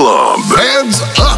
Club. Hands up!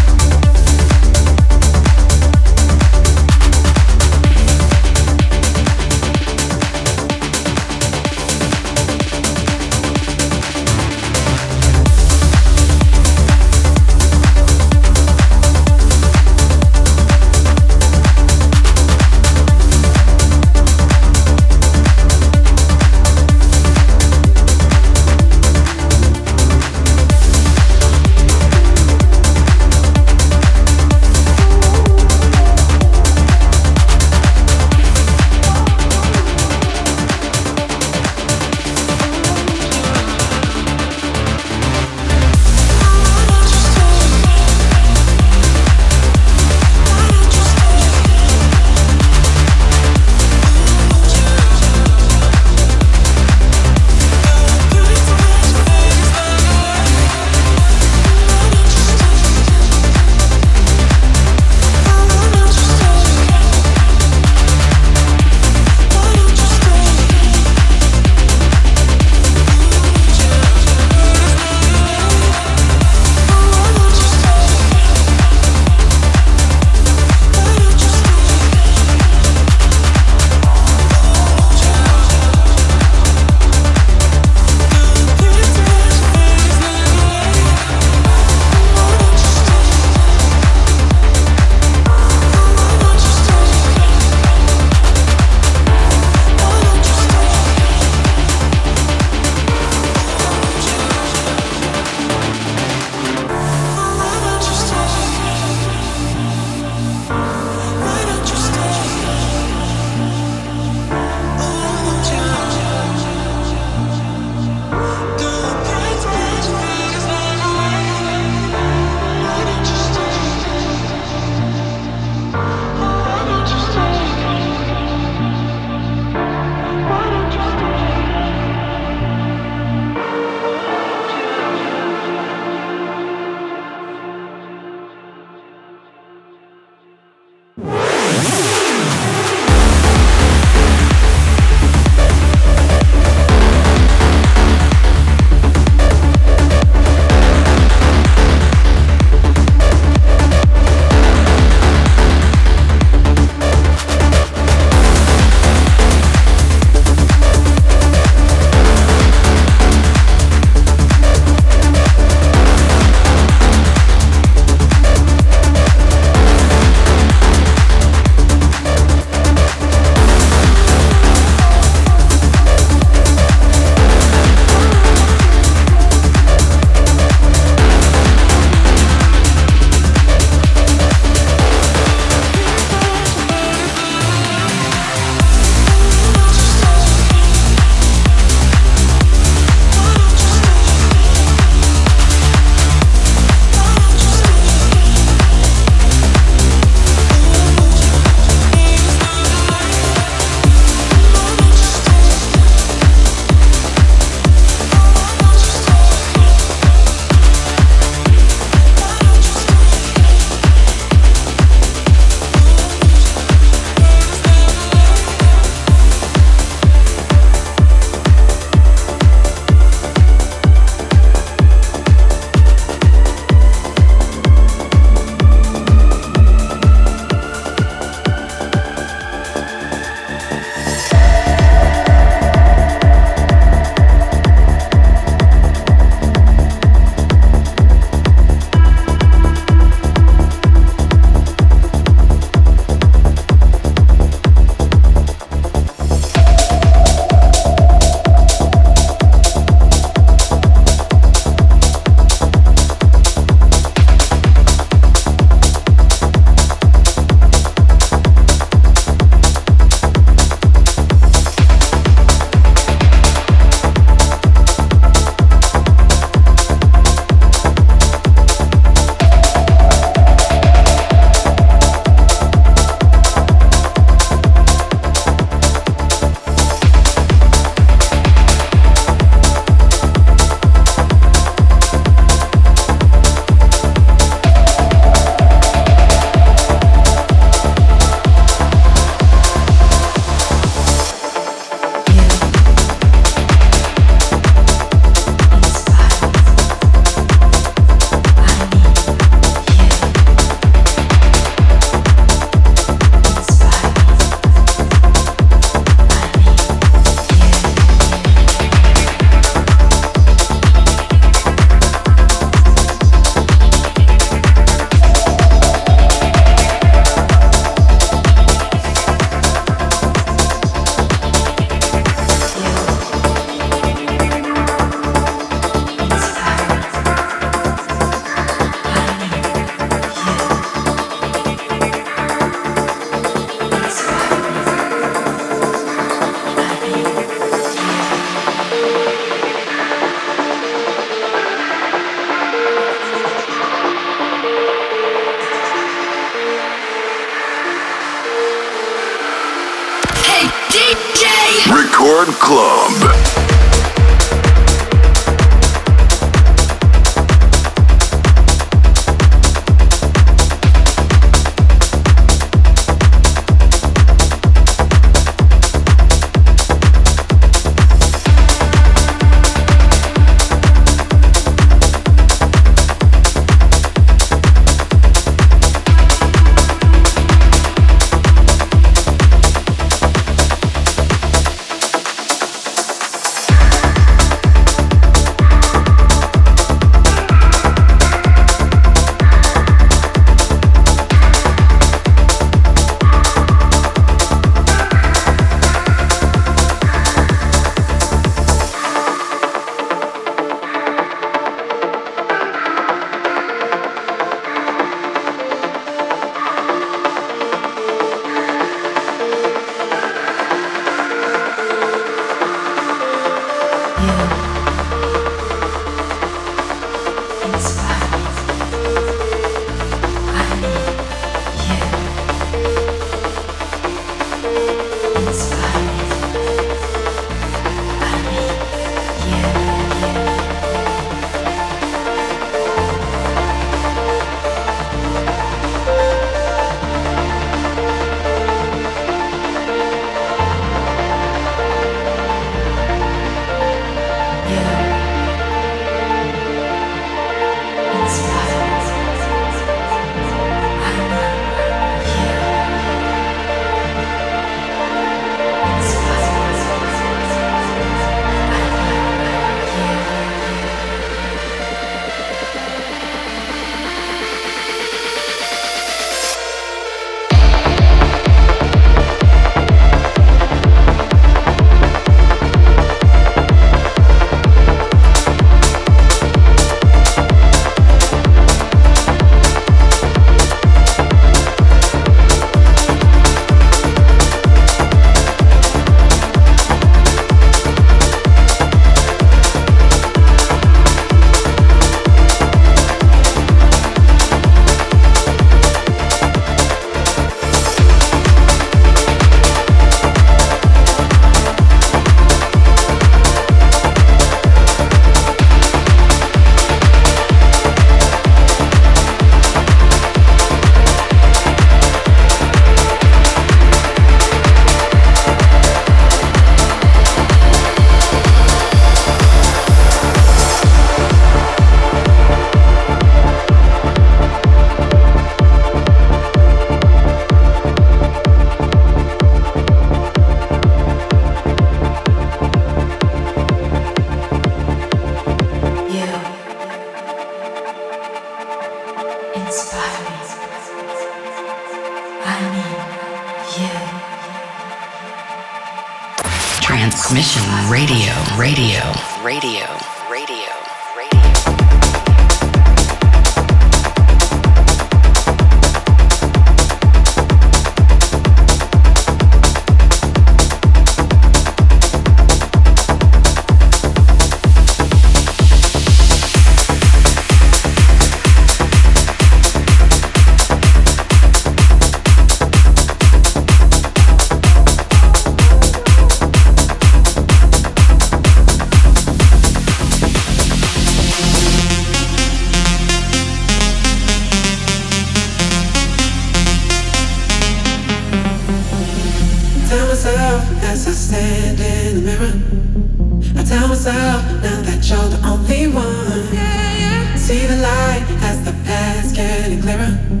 mirror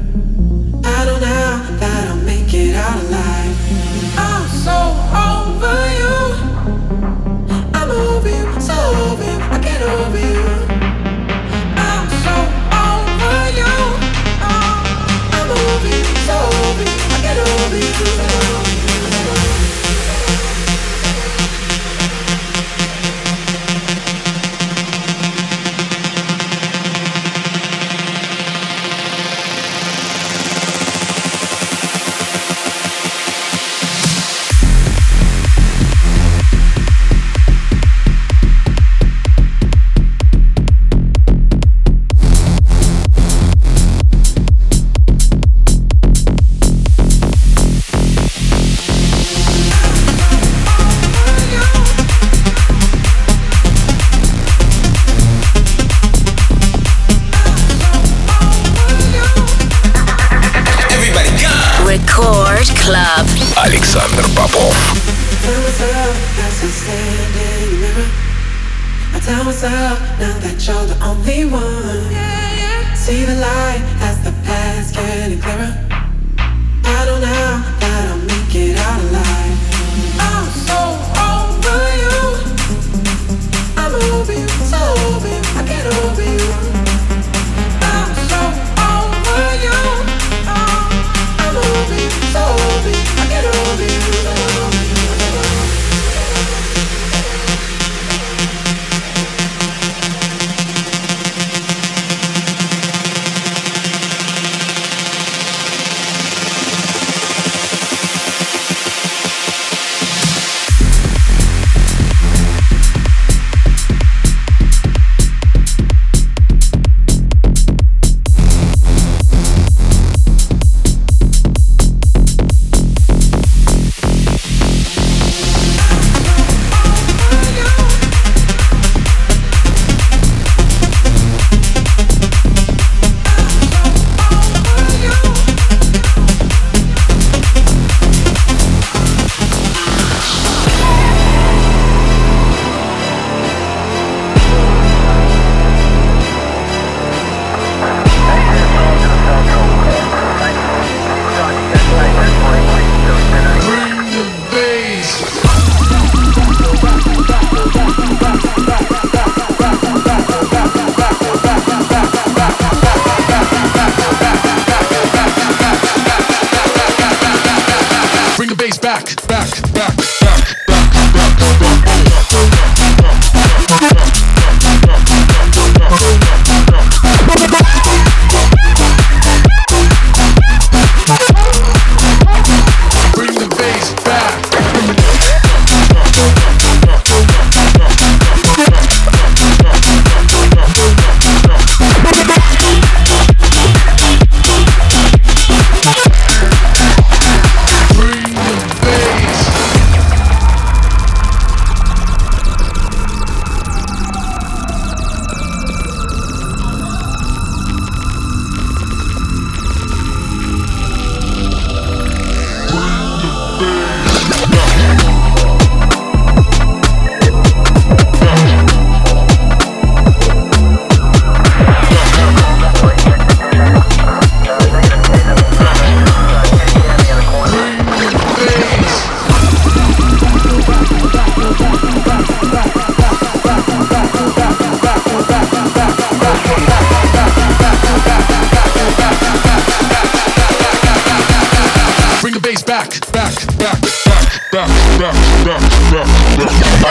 Are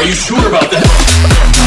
you sure about that?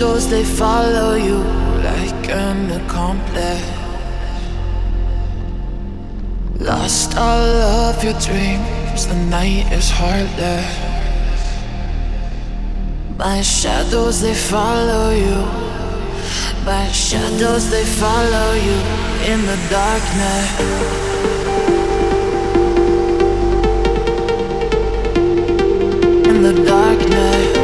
shadows, they follow you like an accomplice. Lost all of your dreams, the night is heartless. My shadows, they follow you. My shadows, they follow you in the darkness. the darkness.